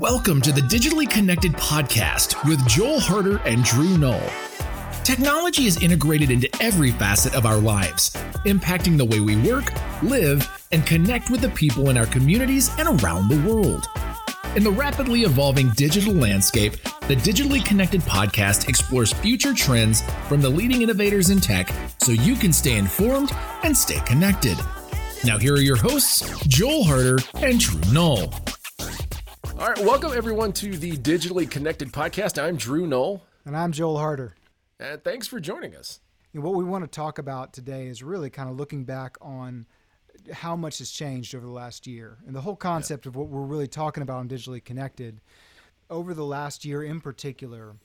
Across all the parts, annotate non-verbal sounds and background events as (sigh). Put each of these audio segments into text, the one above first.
Welcome to the Digitally Connected Podcast with Joel Harder and Drew Null. Technology is integrated into every facet of our lives, impacting the way we work, live, and connect with the people in our communities and around the world. In the rapidly evolving digital landscape, the Digitally Connected Podcast explores future trends from the leading innovators in tech so you can stay informed and stay connected. Now, here are your hosts, Joel Harder and Drew Null. All right, welcome everyone to the Digitally Connected Podcast. I'm Drew Null. And I'm Joel Harder. And thanks for joining us. And what we want to talk about today is really kind of looking back on how much has changed over the last year and the whole concept yeah. of what we're really talking about on Digitally Connected. Over the last year in particular,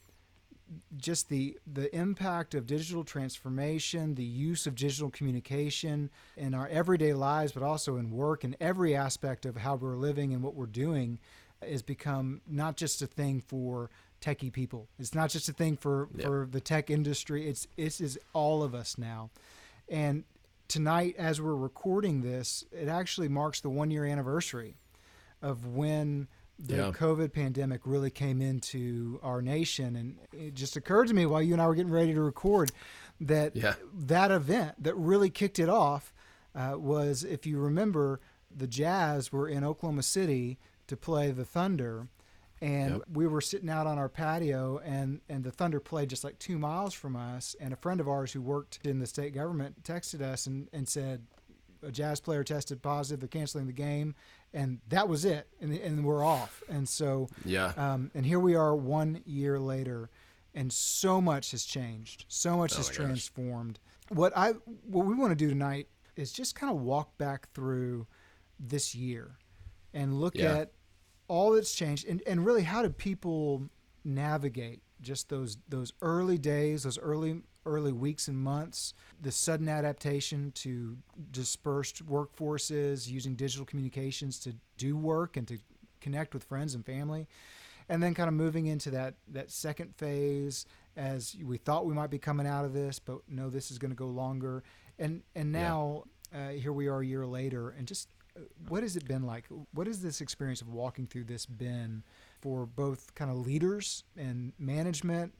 just the the impact of digital transformation, the use of digital communication in our everyday lives, but also in work and every aspect of how we're living and what we're doing has become not just a thing for techie people. It's not just a thing for, yep. for the tech industry. It's this is all of us now. And tonight, as we're recording this, it actually marks the one year anniversary of when the yeah. COVID pandemic really came into our nation. And it just occurred to me while you and I were getting ready to record that yeah. that event that really kicked it off uh, was, if you remember, the Jazz were in Oklahoma City to play the Thunder. And yep. we were sitting out on our patio, and, and the Thunder played just like two miles from us. And a friend of ours who worked in the state government texted us and, and said, a jazz player tested positive. They're canceling the game, and that was it. And, and we're off. And so, yeah. Um, and here we are, one year later, and so much has changed. So much oh has transformed. What I what we want to do tonight is just kind of walk back through this year and look yeah. at all that's changed and, and really how did people navigate just those those early days those early early weeks and months the sudden adaptation to dispersed workforces using digital communications to do work and to connect with friends and family and then kind of moving into that that second phase as we thought we might be coming out of this but no this is going to go longer and and now yeah. uh, here we are a year later and just what has it been like? What has this experience of walking through this been for both kind of leaders and management,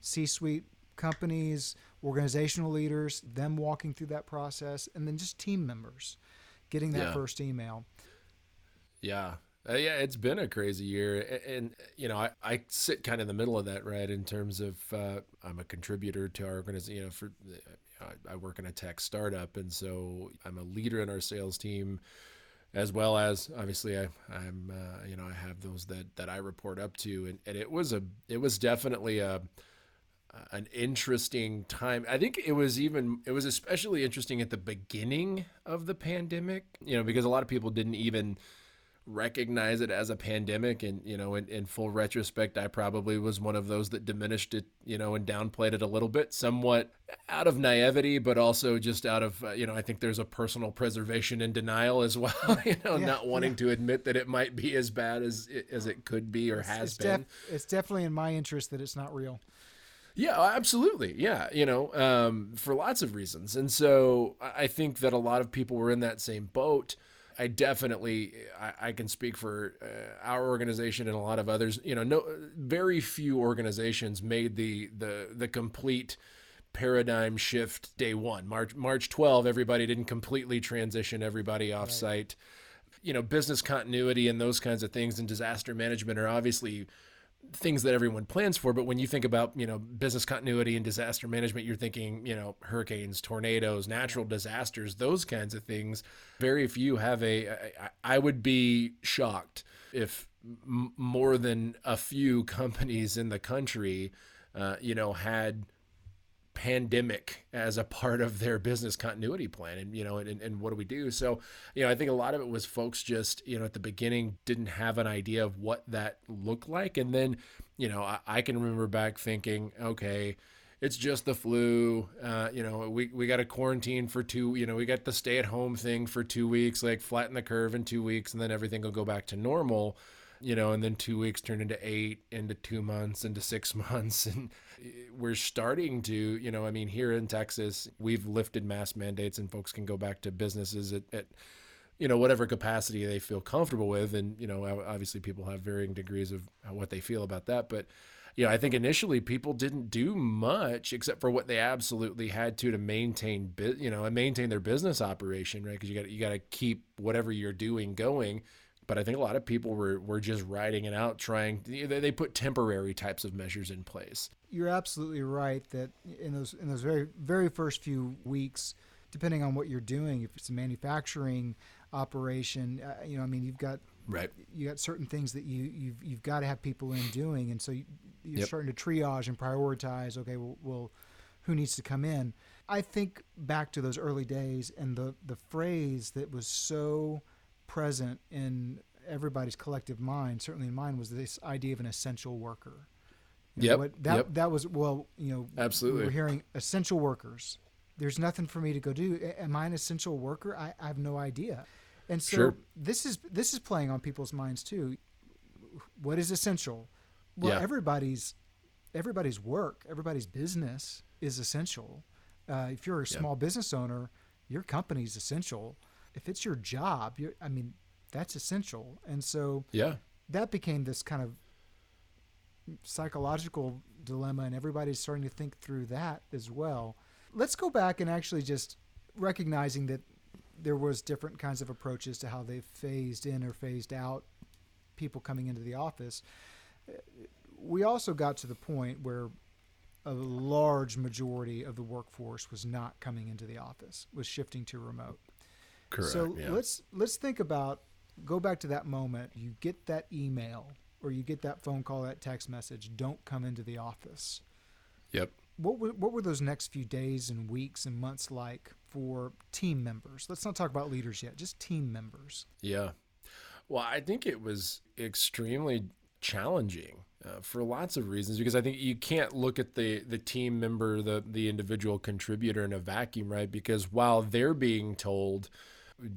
C-suite companies, organizational leaders, them walking through that process, and then just team members getting that yeah. first email? Yeah. Uh, yeah, it's been a crazy year, and, and you know, I, I sit kind of in the middle of that, right? In terms of, uh, I'm a contributor to our organization. You know, for uh, I work in a tech startup, and so I'm a leader in our sales team as well as obviously I, I'm uh, you know I have those that that I report up to, and, and it was a it was definitely a an interesting time. I think it was even it was especially interesting at the beginning of the pandemic, you know, because a lot of people didn't even recognize it as a pandemic and you know in, in full retrospect i probably was one of those that diminished it you know and downplayed it a little bit somewhat out of naivety but also just out of uh, you know i think there's a personal preservation and denial as (laughs) well you know yeah, not wanting yeah. to admit that it might be as bad as it, as it could be or it's, has it's been def- it's definitely in my interest that it's not real yeah, absolutely. Yeah, you know, um, for lots of reasons. And so I think that a lot of people were in that same boat. I definitely I, I can speak for uh, our organization and a lot of others. You know, no, very few organizations made the the the complete paradigm shift day one. March March 12, everybody didn't completely transition everybody offsite. Right. You know, business continuity and those kinds of things and disaster management are obviously things that everyone plans for but when you think about you know business continuity and disaster management you're thinking you know hurricanes tornadoes natural disasters those kinds of things very few have a. I, I would be shocked if m- more than a few (laughs) companies in the country uh, you know had pandemic as a part of their business continuity plan and you know and, and what do we do? So you know i think a lot of it was folks just you know at the beginning didn't have an idea of what that looked like. And then you know i, I can remember back thinking okay it's just the flu. Uh, you know we, we got a quarantine for two you know we got the stay at home thing for two weeks like flatten the curve in two weeks and then everything will go back to normal you know, and then two weeks turned into eight, into two months, into six (laughs) months. And we're starting to, you know, I mean, here in Texas, we've lifted mask mandates and folks can go back to businesses at, at you know whatever capacity they feel comfortable with. And you know obviously people have varying degrees of what they feel about that. But you know i think initially people didn't do much except for what they absolutely had to to maintain you know and maintain their business operation right? Because you got you got to keep whatever you're doing going but I think a lot of people were, were just riding it out, trying. They put temporary types of measures in place. You're absolutely right that in those in those very very first few weeks, depending on what you're doing, if it's a manufacturing operation. Uh, you know, I mean, you've got right. You got certain things that you you've you've got to have people in doing, and so you, are yep. starting to triage and prioritize. Okay, well, well, who needs to come in? I think back to those early days, and the the phrase that was so present in everybody's collective mind, certainly in mine, was this idea of an essential worker. Yeah, yep. That yep. that was well, you know, absolutely. We we're hearing essential workers there's nothing for me to go do. Am I an essential worker? I, I have no idea. And so sure. this is this is playing on people's minds too. What is essential? Well, yeah. everybody's everybody's work, everybody's business is essential. Uh, if you're a small yeah. business owner, your company's essential. If it's your job, I mean, that's essential. And so yeah, that became this kind of psychological dilemma, and everybody's starting to think through that as well let's go back and actually just recognizing that there was different kinds of approaches to how they phased in or phased out people coming into the office. We also got to the point where a large majority of the workforce was not coming into the office, was shifting to remote. Correct. So yeah. let's let's think about go back to that moment. You get that email or you get that phone call, that text message. Don't come into the office. Yep what were, what were those next few days and weeks and months like for team members? Let's not talk about leaders yet, just team members. Yeah. Well, I think it was extremely challenging uh, for lots of reasons because I think you can't look at the the team member, the the individual contributor in a vacuum, right? Because while they're being told,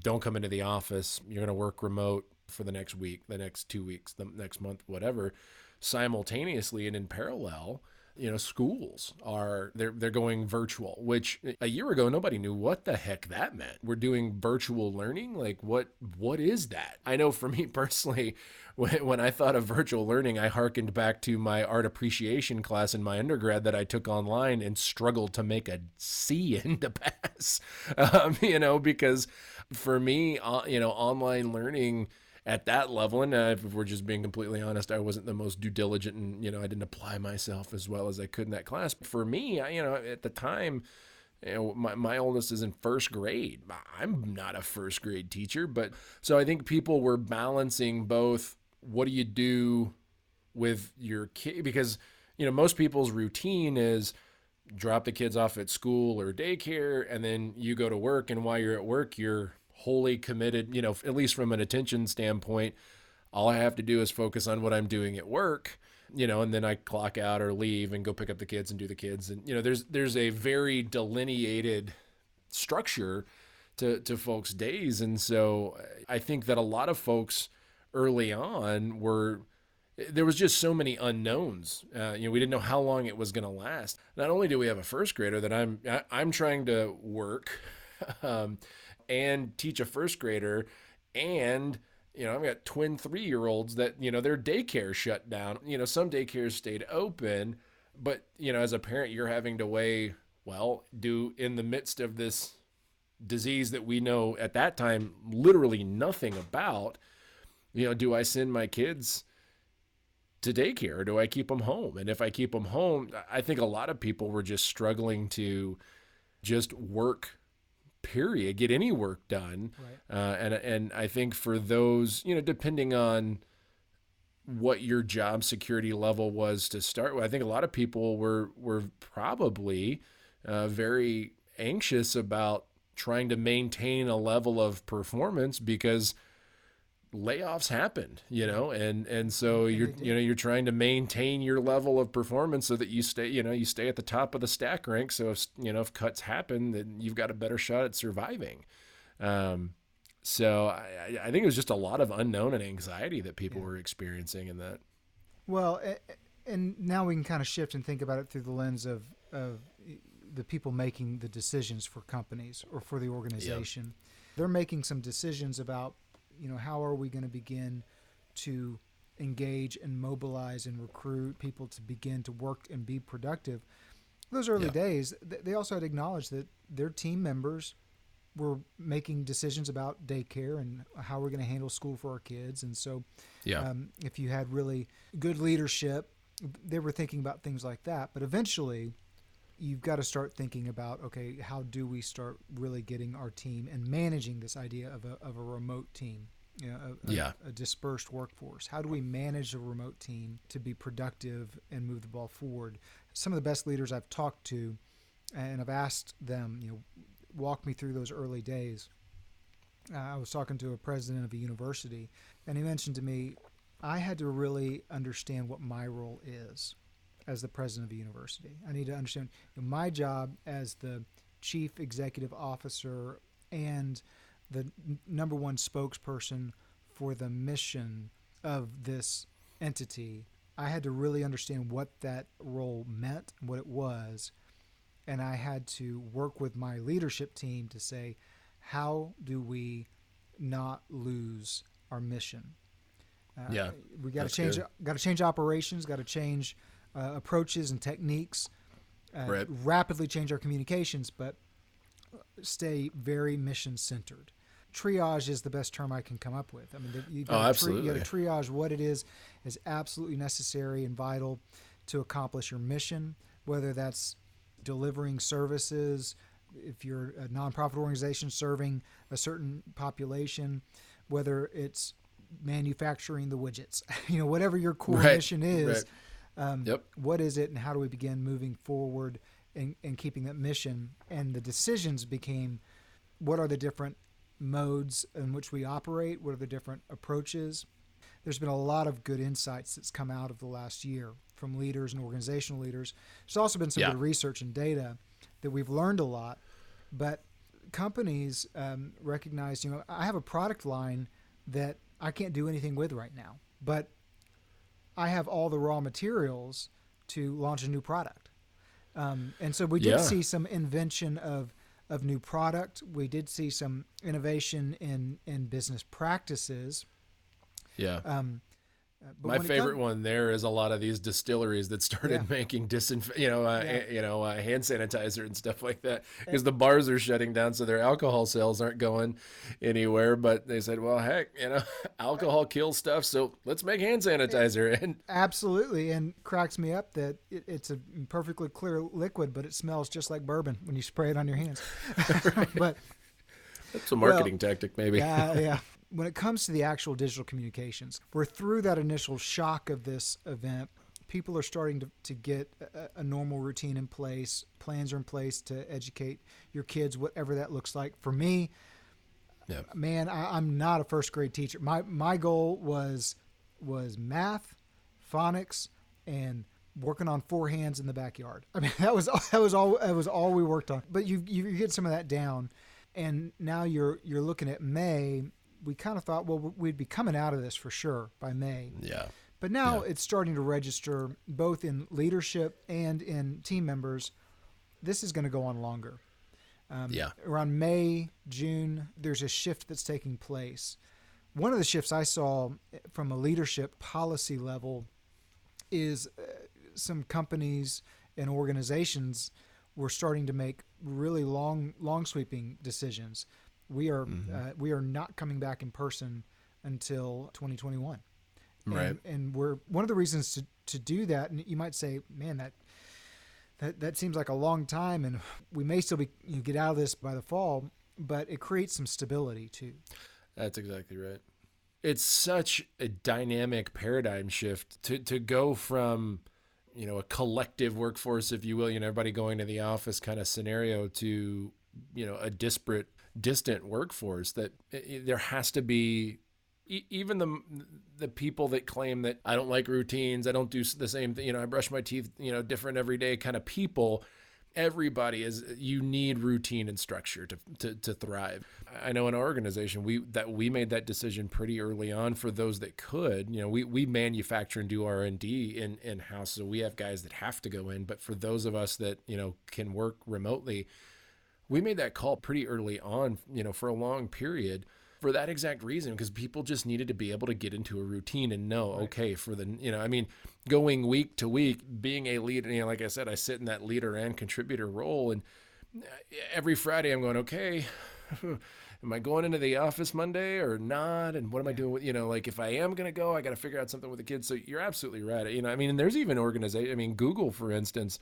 don't come into the office, you're going to work remote for the next week, the next two weeks, the next month, whatever, simultaneously and in parallel, you know schools are they're they're going virtual which a year ago nobody knew what the heck that meant. We're doing virtual learning? Like what what is that? I know for me (laughs) personally when, when i thought of virtual learning i harkened back to my art appreciation class in my undergrad that i took online and struggled to make a c (laughs) in the pass. Um, you know because for me uh, you know online learning at that level. And uh, if we're just being completely honest, I wasn't the most due diligent, and you know, I didn't apply myself as well as I could in that class. But for me, I, you know, at the time. You know, my, my oldest is in first grade. I'm not a first grade teacher, but so I think people were balancing both what do you do with your kid because you know most people's routine is drop the kids off at school or daycare and then you go to work and while you're at work you're wholly committed, you know, at least from an attention standpoint, all I have to do is focus on what I'm doing at work, you know, and then I clock out or leave and go pick up the kids and do the kids. And, you know, there's, there's a very delineated structure to, to folks' days. And so I think that a lot of folks early on were, there was just so many unknowns. Uh, you know, we didn't know how long it was going to last. Not only do we have a first grader that I'm, I, am i am trying to work, (laughs) um, and teach a first grader and you know, I've got twin three year olds that, you know, their daycare shut down. You know, some daycares stayed open, but, you know, as a parent, you're having to weigh, well, do in the midst of this disease that we know at that time literally nothing about, you know, do I send my kids to daycare or do I keep them home? And if I keep them home, I think a lot of people were just struggling to just work period get any work done right. uh, and and I think for those you know depending on what your job security level was to start with I think a lot of people were were probably uh, very anxious about trying to maintain a level of performance because layoffs happened, you know, and and so you're you know you're trying to maintain your level of performance so that you stay you know you stay at the top of the stack rank. So if you know if cuts happen, then you've got a better shot at surviving. Um, so I, I think it was just a lot of unknown and anxiety that people yeah. were experiencing in that. Well, and now we can kind of shift and think about it through the lens of of the people making the decisions for companies or for the organization. Yeah they're making some decisions about, you know, how are we going to begin to engage and mobilize and recruit people to begin to work and be productive. Those early yeah. days, they also had to acknowledge that their team members were making decisions about daycare and how we're going to handle school for our kids. And so, yeah. um, if you had really good leadership, they were thinking about things like that. But eventually, you've got to start thinking about okay, how do we start really getting our team and managing this idea of a, of a remote team? You know, a, yeah. a, a dispersed workforce. How do we manage a remote team to be productive and move the ball forward? Some of the best leaders I've talked to, and I've asked them, you know, walk me through those early days. Uh, I was talking to a president of a university, and he mentioned to me, I had to really understand what my role is as the president of the university. I need to understand you know, my job as the chief executive officer and the n- number one spokesperson for the mission of this entity. I had to really understand what that role meant, what it was, and I had to work with my leadership team to say, how do we not lose our mission? Uh, yeah, we got to change. Got to change operations. Got to change uh, approaches and techniques, uh, right. rapidly change our communications, but stay very mission centered. Triage is the best term I can come up with. I mean, you got, oh, absolutely. you got to triage what it is is absolutely necessary and vital to accomplish your mission, whether that's delivering services, if you're a nonprofit organization serving a certain population, whether it's manufacturing the widgets, (laughs) you know, whatever your core right. mission is. Right um, yep. What is it, and how do we begin moving forward and, and keeping that mission? And the decisions became what are the different modes in which we operate? What are the different approaches? There's been a lot of good insights that's come out of the last year from leaders and organizational leaders. There's also been some yeah. good research and data that we've learned a lot, but companies um, recognize, you know, I have a product line that I can't do anything with right now, but I have all the raw materials to launch a new product. Um, and so we did yeah. see some invention of of new product. We did see some innovation in in business practices. Yeah. Um, uh, My favorite comes, one there is a lot of these distilleries that started yeah. making disinf- you know, uh, yeah. you know, uh, hand sanitizer and stuff like that because the bars are shutting down, so their alcohol sales aren't going anywhere. But they said, well, heck, you know, (laughs) alcohol kills stuff, so let's make hand sanitizer. And absolutely, and cracks me up that it, it's a perfectly clear liquid, but it smells just like bourbon when you spray it on your hands. (laughs) (laughs) but that's a marketing well, tactic, maybe. Yeah, yeah when it comes to the actual digital communications, we're through that initial shock of this event. People are starting to, to get a, a, normal routine in place. Plans are in place to educate your kids, whatever that looks like. For me, yeah. man, I, I'm not a first grade teacher. My my goal was was math, phonics, and working on four hands in the backyard. (laughs) I mean, that was that was all that was all we worked on. But you you get some of that down, and now you're you're looking at May we kind of thought, well, we'd be coming out of this for sure by May. Yeah. But now yeah. it's starting to register both in leadership and in team members. This is going to go on longer. Um, yeah. Around May, June, there's a shift that's taking place. One of the shifts I saw from a leadership policy level is uh, some companies and organizations were starting to make really long, long sweeping decisions we are mm-hmm. uh, we are not coming back in person until 2021. Right. And, and, we're one of the reasons to, to do that. And you might say, man, that that that seems like a long time, and we may still be you know, get out of this by the fall, but it creates some stability too. That's exactly right. It's such a dynamic paradigm shift to to go from you know a collective workforce, if you will, you know everybody going to the office kind of scenario to you know a disparate distant workforce that there has to be even the the people that claim that I don't like routines, I don't do the same thing, you know, I brush my teeth, you know, different every day kind of people. Everybody is you need routine and structure to, to to thrive. I know in our organization we that we made that decision pretty early on for those that could. You know, we we manufacture and do R and D in in house, so we have guys that have to go in. But for those of us that you know can work remotely, we made that call pretty early on, you know, for a long period for that exact reason because people just needed to be able to get into a routine and know right. okay for the you know i mean going week to week being a leader you know like i said i sit in that leader and contributor role and uh, every friday i'm going okay (laughs) am I going into the office Monday or not? And what am I doing with, you know, like if I am going to go, I got to figure out something with the kids. So you're absolutely right. You know, I mean, and there's even organization. I mean, Google, for instance,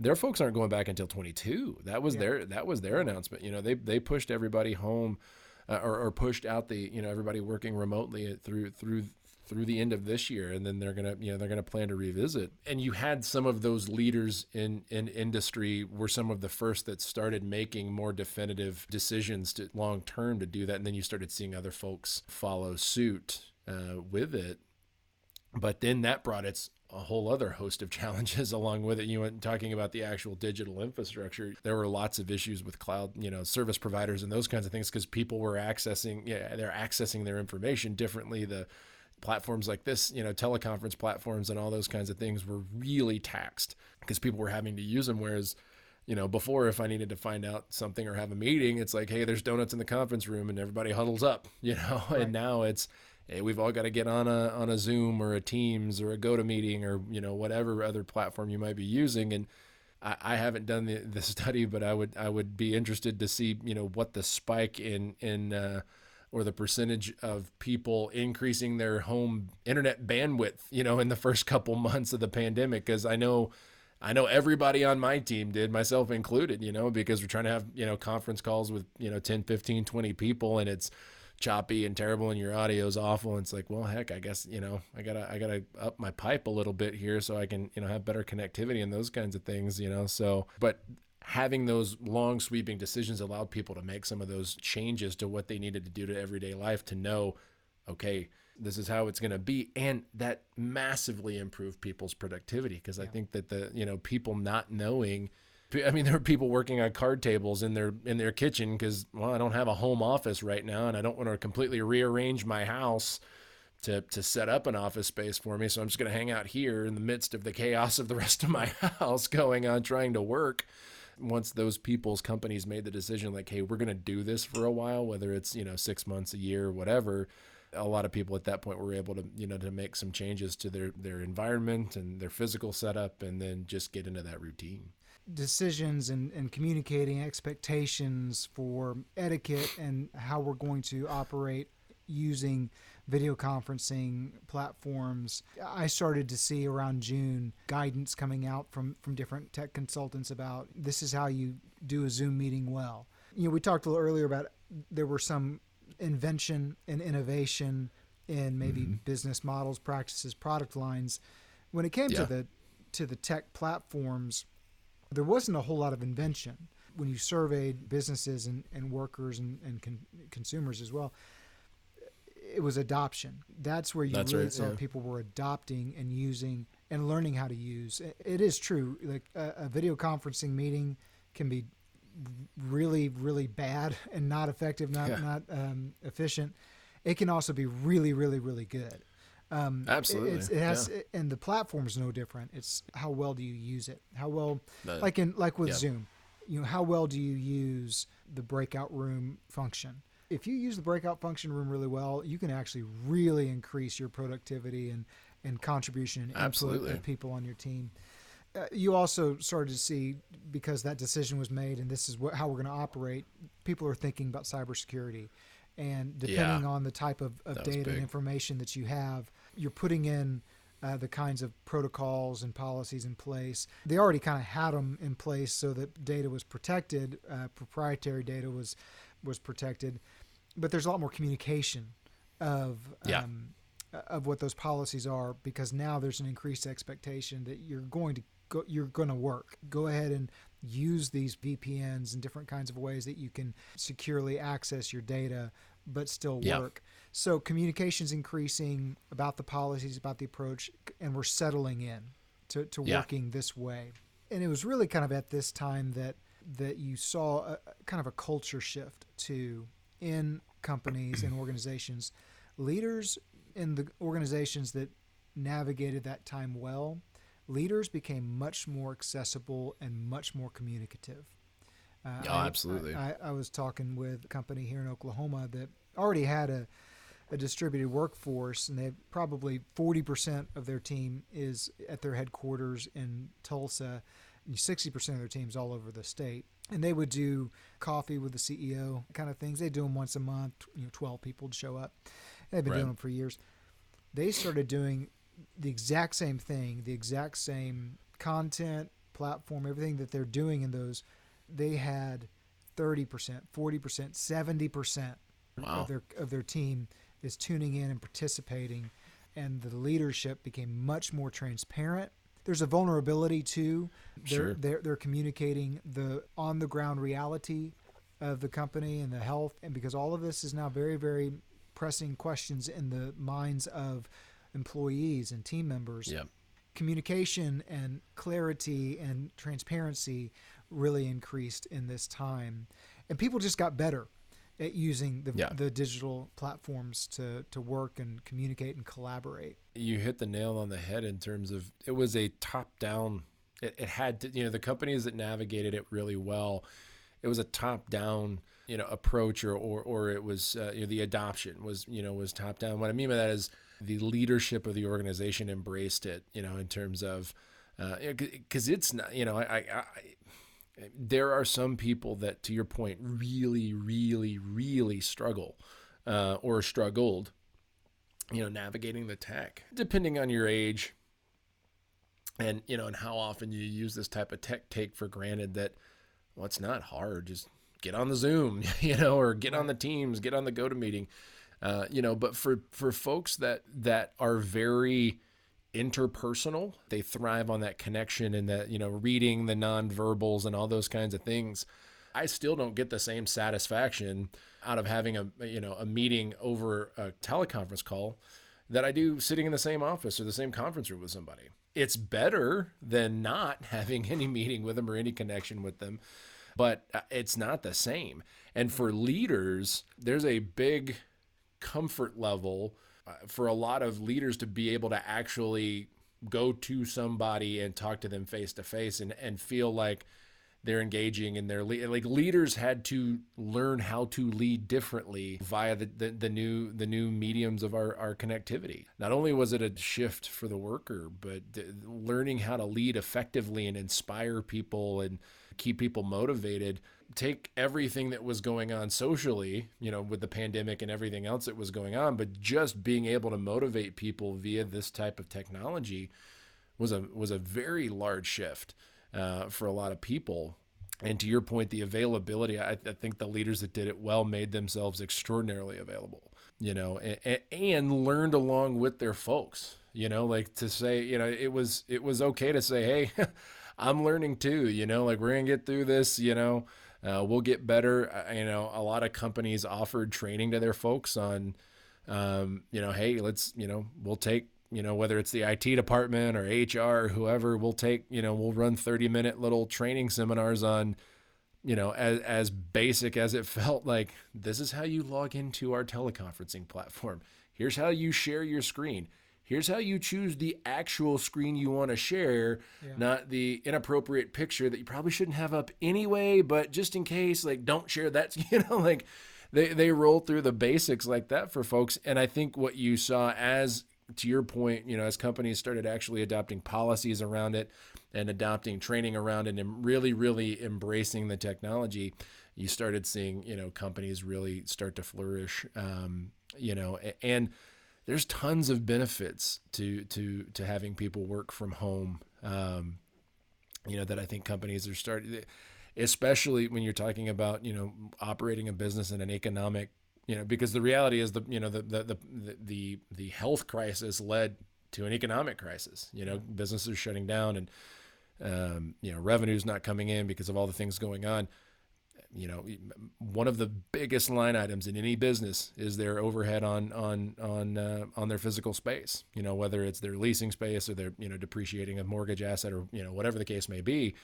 their folks aren't going back until 22. That was yeah. their, that was their announcement. You know, they, they pushed everybody home uh, or, or pushed out the, you know, everybody working remotely through, through, through the end of this year and then they're going to you know they're to plan to revisit and you had some of those leaders in in industry were some of the first that started making more definitive decisions to long term to do that and then you started seeing other folks follow suit uh, with it but then that brought its a whole other host of (laughs) challenges along with it. You went talking about the actual digital infrastructure. There were lots of issues with cloud, you know, service providers and those kinds of things because people were accessing, yeah, they're accessing their information differently. The platforms like this, you know, teleconference platforms and all those kinds of things were really taxed because people were having to use them. Whereas, you know, before if I needed to find out something or have a meeting, it's like, hey, there's donuts in the conference room and everybody huddles up, (laughs) you know. Right. And now it's, hey, we've all got to get on a on a Zoom or a Teams or a GoToMeeting or you know whatever other platform you might be using. And I, I haven't done the, the (laughs) study, but I would I would be interested to see you know what the spike in in uh, or the percentage of people increasing their home internet bandwidth, you know, in the first couple months of the pandemic. Cause I know, I know everybody on my team did, myself included, you know, because we're trying to have, you know, conference calls with, you know, 10, 15, 20 people and it's choppy and terrible and your audio is awful. And it's like, well, heck, I guess, you know, I gotta, I gotta up my pipe a little bit here so I can, you know, have better connectivity and those kinds of things, you know? So, but having those long sweeping decisions allowed people to make some of those changes to what they needed to do to everyday life to know okay this is how it's going to be and that massively improved people's productivity because yeah. i think that the you know people not knowing i mean (laughs) there were people working on card tables in their in their kitchen because well i don't have a home office right now and i don't want to completely rearrange my house to to set up an office space for me so i'm just going to hang out here in the midst of the chaos of the (laughs) rest of my house going on trying to work. Once those people's companies made the decision like hey we're going to do this for a while whether it's you know six months a year whatever a lot of people at that point were able to you know to make some changes to their their environment and their physical setup and then just get into that routine decisions and, and communicating expectations for etiquette and how we're going to operate using video conferencing platforms. I started to see around June guidance coming out from, from different tech consultants about this is how you do a Zoom meeting well. You know, we talked a little earlier about there were some invention and innovation in maybe mm-hmm. business models, practices, product lines. When it came yeah. to the to the tech platforms, there wasn't a whole lot of invention. When you surveyed businesses and, and workers and, and con- consumers as well, it was adoption. That's where you That's really right, saw yeah. people were adopting and using and learning how to use. It is true. Like a, a video conferencing meeting can be really, really bad (laughs) and not effective, not yeah. not um, efficient. It can also be really, really, really good. Um, Absolutely, it, it has, yeah. and the platform is no different. It's how well do you use it? How well, like in like with Zoom, you know, how well do you use the breakout room function? if you use the breakout function room really well, you can actually really increase your productivity and, and contribution and Absolutely. of people on your team. Uh, you also started to see because that decision was made and this is what, how we're going to operate. People are thinking about cybersecurity, and depending yeah. on the type of, of data and information that you have, you're putting in uh, the kinds of protocols and policies in place. They already kind of had them in place so that data was protected, uh, proprietary data was was protected but there's a lot more communication of yeah. um, of what those policies are because now there's an increased expectation that you're going to go, you're going to work. Go ahead and use these VPNs and different kinds of ways that you can securely access your data but still work. So communication's increasing about the policies, about the approach, and we're settling in to, to yeah. working this way. And it was really kind of at this time that that you saw a, kind of a culture shift to in companies and organizations, leaders in the organizations that navigated that time well, leaders became much more accessible and much more communicative. Uh, oh, absolutely. I, I, I, was talking with a company here in Oklahoma that already had a, a distributed workforce, and they probably 40% of their team is at their headquarters in Tulsa, and 60% of their team's all over the state. And they would do coffee with the CEO kind of things. They do them once a month. You know, 12 people would show up. They've been right. doing them for years. They started doing the exact same thing, the exact same content, platform, everything that they're doing in those, they had 30%, 40%, 70% wow. of their of their team is tuning in and participating and the leadership became much more transparent. There's a vulnerability too. They're, sure. they're, they're communicating the on the ground reality of the company and the health. And because all of this is now very, very pressing questions in the minds of employees and team members. Yep communication and clarity and transparency really increased in this time. And people just got better at using the, yeah. the digital platforms to, to work and communicate and collaborate. You hit the nail on the head in terms of it was a top down, it, it had to, you know, the companies that navigated it really well, it was a top down you know approach or or, or it was uh, you know the adoption was you know was top down what i mean by that is the leadership of the organization embraced it, you know, in terms of, because uh, it's not, you know, I, I, I, there are some people that, to your point, really, really, really struggle uh, or struggled, you know, navigating the tech, depending on your age and, you know, and how often you use this type of tech take for granted that, well, it's not hard. Just get on the Zoom, (laughs) you know, or get on the Teams, get on the GoToMeeting uh, you know, but for for folks that that are very interpersonal, they thrive on that connection and that you know reading the nonverbals and all those kinds of things. I still don't get the same satisfaction out of having a you know a meeting over a teleconference call that I do sitting in the same office or the same conference room with somebody. It's better than not (laughs) having any meeting with them or any connection with them, but uh, it's not the same. And for leaders, there's a big comfort level uh, for a lot of leaders to be able to actually go to somebody and talk to them face to face and and feel like they're engaging in their le- like leaders had to learn how to lead differently via the, the, the, new the new mediums of our, our connectivity. Not only was it a shift for the worker but learning how to lead effectively and inspire people and keep people motivated take everything that was going on socially, you know, with the pandemic and everything else that was going on, but just being able to motivate people via this type of technology was a was a very large shift uh, for a lot of people. And to your point, the availability, I, I, think the leaders that did it well made themselves extraordinarily available, you know, and, and learned along with their folks, you know, like to say, you know, it was it was okay to say, hey. (laughs) I'm learning too, you know, like we're gonna get through this, you know, uh, we'll get better. Uh, you know, a lot of companies offered training to their folks on, um, you know, hey, let's, you know, we'll take, you know, whether it's the IT department or HR or whoever, we'll take, you know, we'll run 30 minute little training seminars on, you know, as, as basic as it (laughs) felt like this is how you log into our teleconferencing platform. Here's how you share your screen here's how you choose the actual screen you want to share, yeah. not the inappropriate picture that you probably shouldn't have up anyway, but just in case, like don't share that, (laughs) you know, like they they roll through the basics like that for folks. And I think what you saw as to your point, you know, as companies started actually adopting policies around it and adopting training around it and really, really embracing the technology, you started seeing, you know, companies really start to flourish. Um, you know, and there's tons of benefits to to to having people work from home. Um, you know that I think companies are starting, especially when you're talking about you know operating a business in an economic you know because the reality is the you know the the the the, the health crisis led to an economic crisis. You know businesses shutting down and um, you know revenues not coming in because of all the things going on you know one of the biggest line items in any business is their overhead on on on uh, on their physical space. You know whether it's their leasing space or their you know depreciating a mortgage asset or you know whatever the case may be.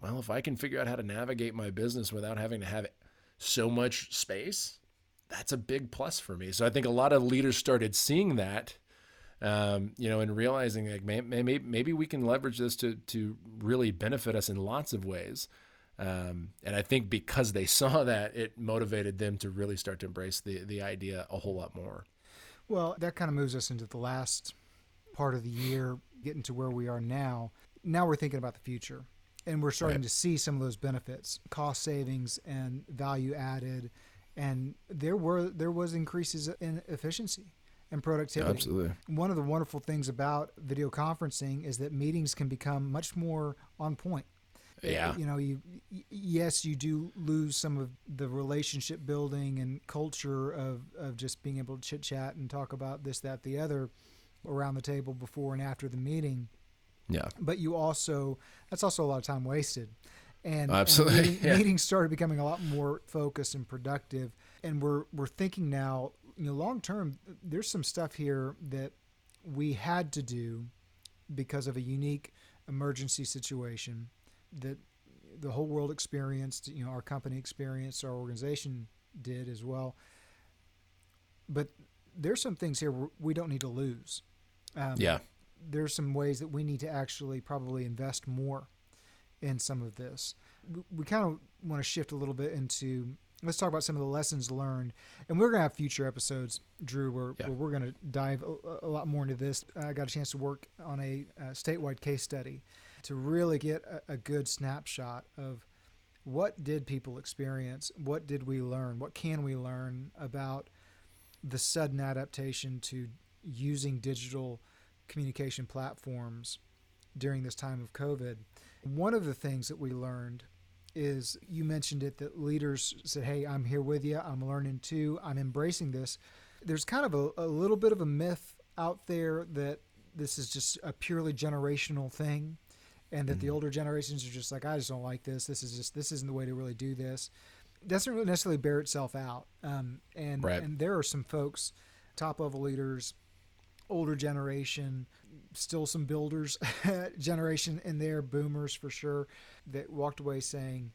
Well if i can figure out how to navigate my business without having to have so much space that's a big plus for me. So i think a lot of leaders started seeing that um, you know, and realizing like maybe, maybe we can leverage this to to really benefit us in lots of ways Um, and I think because they saw (laughs) that, it motivated them to really start to embrace the the idea a whole lot more. Well, that kind of moves us into the last part of the year, getting to where we are now. Now we're thinking about the future, and we're starting Right. to see some of those benefits, cost savings, and value added. And there were there was increases in efficiency and productivity. Absolutely. One of the wonderful things about video conferencing is that meetings can become much more on point. Eh, yeah. You know, you yes, you do lose some of the relationship building and culture of, of just being able to chit chat and talk about this, that, the other around the table before and after the meeting. Yeah. But you also that's also a lot of time wasted. And, and Absolutely, meeting- (laughs) yeah. meetings started becoming a lot more focused and productive. And we're we're thinking now, you know, long term, there's some stuff here that we had to do because of a unique emergency situation that the whole world experienced, you know, our company experienced, our organization did as well. But there's some things here we- don't need to lose. Um, Yeah. There's some ways that we need to actually probably invest more in some of this. We, we kind of want to shift a little bit into let's talk about some of the lessons learned, and we're gonna have future episodes, Drew, where, Yeah. where we're gonna dive a, a lot more into this. I got a chance to work on a, uh statewide case study to really get a, a good snapshot of what did people experience, what did we learn, what can we learn about the sudden adaptation to using digital communication platforms during this time of COVID. One of the things that we learned is you mentioned it that leaders said, Hey, I'm here with you. I'm learning too. I'm embracing this. There's kind of a, a little bit of a myth out there that this is just a purely generational thing and that the older generations are just like, I just don't like this. This is just, this isn't the way to really do this. Doesn't really necessarily bear itself out. Um, and, Right. and there are some folks, top level leaders, older generation, still some builders (laughs) generation in there, boomers for sure, that walked away saying,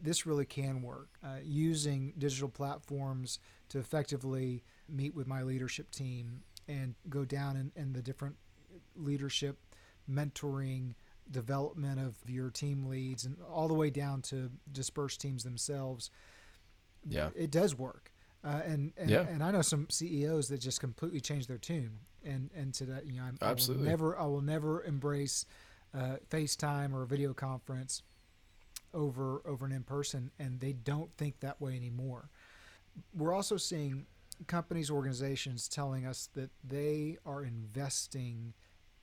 this really can work. Uh, using digital platforms to effectively meet with my leadership team and go down in, in the different leadership, mentoring, development of your team leads, and all the way down to dispersed teams themselves Yeah. it does work. Uh, and and, Yeah. and I know some CEOs that just completely change their tune and and to that you know I'm, Absolutely. I will never I will never embrace uh, FaceTime or a video conference over over an in person, and they don't think that way anymore. We're also seeing companies organizations telling us that they are investing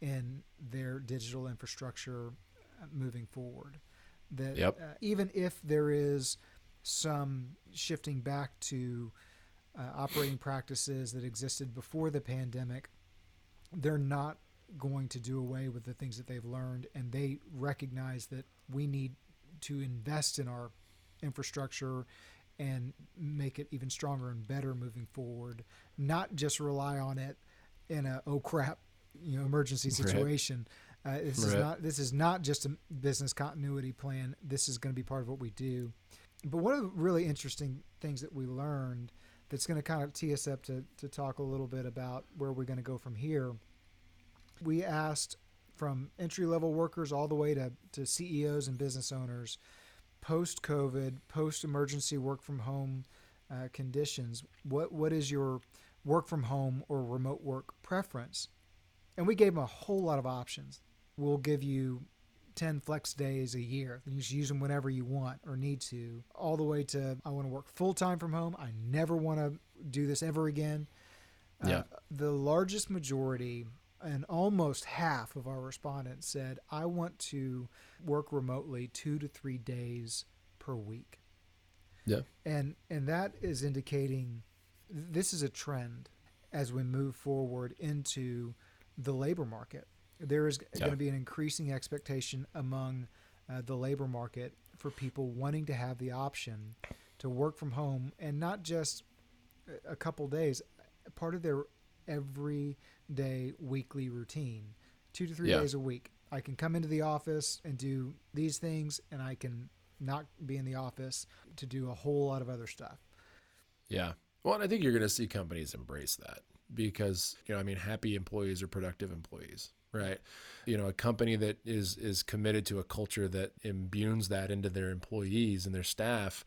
in their digital infrastructure uh, moving forward. That Yep. uh, even if there is some shifting back to uh, operating practices that existed before the pandemic, they're not going to do away with the things that they've learned, and they recognize that we need to invest in our infrastructure and make it even stronger and better moving forward. Not just rely on it in a oh crap, you know, emergency Right. situation. Uh, this is not this is not just a business continuity plan. This is going to be part of what we do. But one of the really interesting things that we learned that's going to kind of tee us up to, to talk a little bit about where we're going to go from here. We asked from entry level workers all the way to, to CEOs and business owners post COVID, post emergency work from home uh, conditions. What what is your work from home or remote work preference? And we gave them a whole lot of options. We'll give you 10 flex days a year. You just use them whenever you want or need to, all the way to I want to work full time from home. I never want to do this ever again. Yeah. Uh, the largest majority and almost half of our respondents said, I want to work remotely two to three days per week. Yeah. And and that is indicating this is a trend as we move forward into the labor market. There is Yeah. going to be an increasing expectation among uh, the labor market for people wanting to have the option to work from home and not just a- couple days, part of their everyday weekly routine, two to three Yeah. days a week. I can come into the office and do these things, and I can not be in the office to do a whole lot of other stuff. Yeah. Well, and I think you're going to see companies embrace that because, you know, I mean, happy employees are productive employees. right? You know, a company that is is committed to a culture that imbues that into their employees and their staff,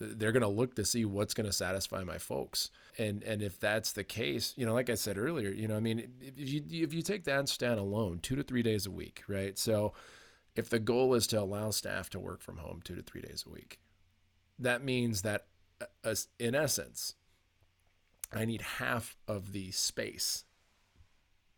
they're going to look to see what's going to satisfy my folks. And and if that's the case, you know, like I said earlier, you know, I mean, if you if you take that stand alone, 2 to 3 days a week, right? So if the goal is to allow staff to work from home 2 to 3 days a week, that means that uh, in essence, I need half of the space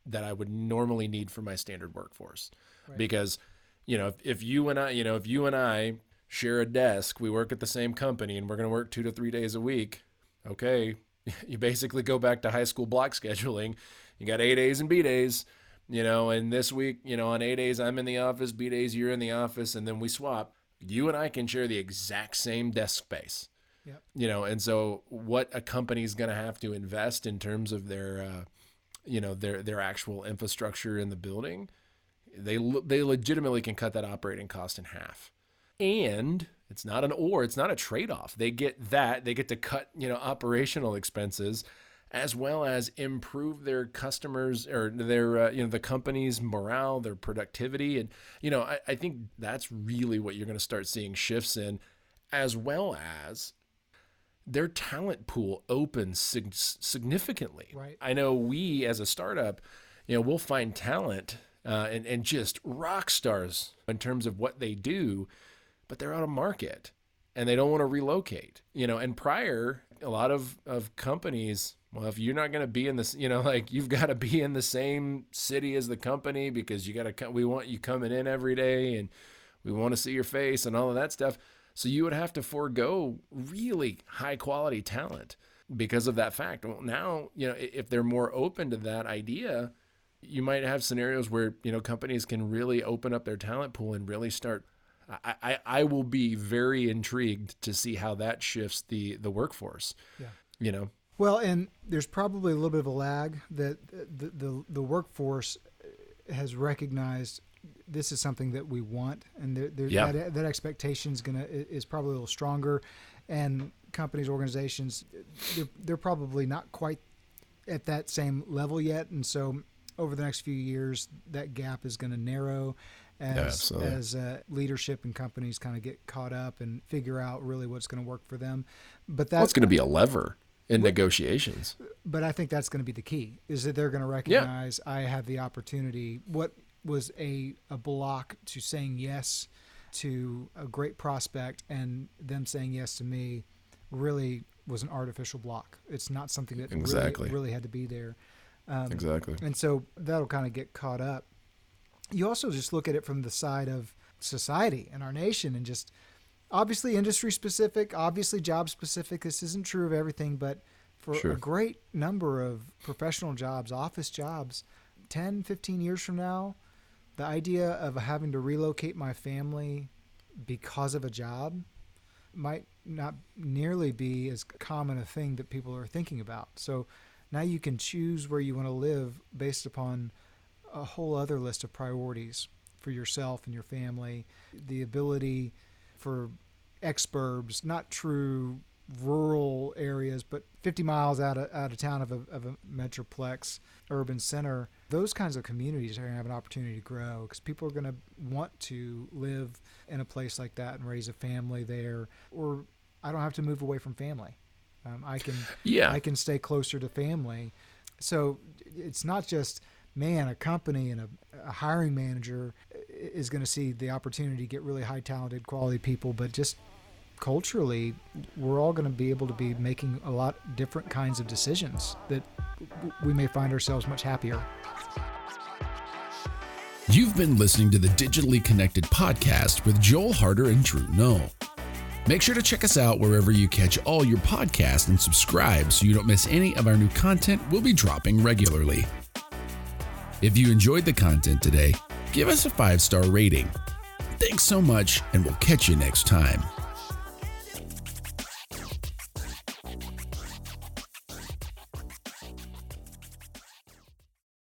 that I would normally need for my standard workforce. Right. Because, you know, if, if you and I, you know, if you and I share a desk, we work at the same company and we're going to work two to three days a week, okay, (laughs) you basically go back to high school block (laughs) scheduling. You got A days and B days, you know, and this week, you know, on A days, I'm in the office, B days, you're in the office, and then we swap. You and I can share the exact same desk space. Yep. You know, and so what a company's going to have to invest in terms of their, uh, you know, their their actual infrastructure in the building, they they legitimately can cut that operating cost in half. And it's not an or, it's not a trade off. They get that, they get to cut, you know, operational expenses as well as improve their customers or their uh, you know the company's morale their productivity and you know I, I think that's really what you're going to start seeing shifts in as well as their talent pool opens sig- significantly. Right. I know we as a startup, you know, we'll find talent uh, and and just rock stars in terms of what they do, but they're out of market and they don't want to relocate. You know, and prior, a lot of of companies. Well, if you're not going to be in this, you know, (laughs) like you've got to be in the same city as the company because you got to. We want you coming in every day, and we want to see your face and all of that stuff so you would have to forego really high quality talent because of that fact. Well, now, you know, if they're more open to that idea, you might have scenarios where, you know, companies can really open up their talent pool and really start I, I, I will be very intrigued to see how that shifts the the workforce. Yeah. You know. Well, and there's probably a little bit of a lag that the the, the workforce has recognized this is something that we want, and there, there, yeah. that, that expectation is gonna is probably a little stronger, and companies, organizations, they're, they're probably not quite at that same level yet, and so over the next few years, that gap is going to narrow as yeah, as uh, leadership and companies kind of get caught up and figure out really what's going to work for them. But that's well, going to be a lever in negotiations. But I think that's going to be the key: is that they're going to recognize yeah. I have the opportunity. What was a, a block to saying yes to a great prospect and them saying yes to me really was an artificial block. It's not something that exactly. really, really had to be there. Um, exactly. And so that'll kind of get caught up. You also just look at it from the side of society and our nation and just obviously industry specific, obviously job specific. This isn't true of everything, but for sure. a great number of professional jobs, office jobs, 10, 15 years from now, the idea of having to relocate my family because of a job might not nearly be as common a thing that people are thinking about. So now you can choose where you want to live based upon a whole other list of priorities for yourself and your family. The ability for exurbs, not true rural areas, 50 miles out of, out of town of a, of a metroplex urban center, those kinds of communities are going to have an opportunity to grow because people are going to want to live in a place like that and raise a family there. Or I don't have to move away from family. Um, I can yeah. I can stay closer to family. So it's not just man, a company and a, a hiring manager is going to see the opportunity to get really high talented quality people, but just culturally, we're all going to be able to be making a lot different kinds of decisions that we may find ourselves much happier. You've been listening to the Digitally Connected podcast with Joel Harder and Drew Null. Make sure to check us out wherever you catch all your podcasts and subscribe so you don't miss any of our new content we'll be dropping regularly. If you enjoyed the content today, give us a five star rating. Thanks so much, and we'll catch you next time.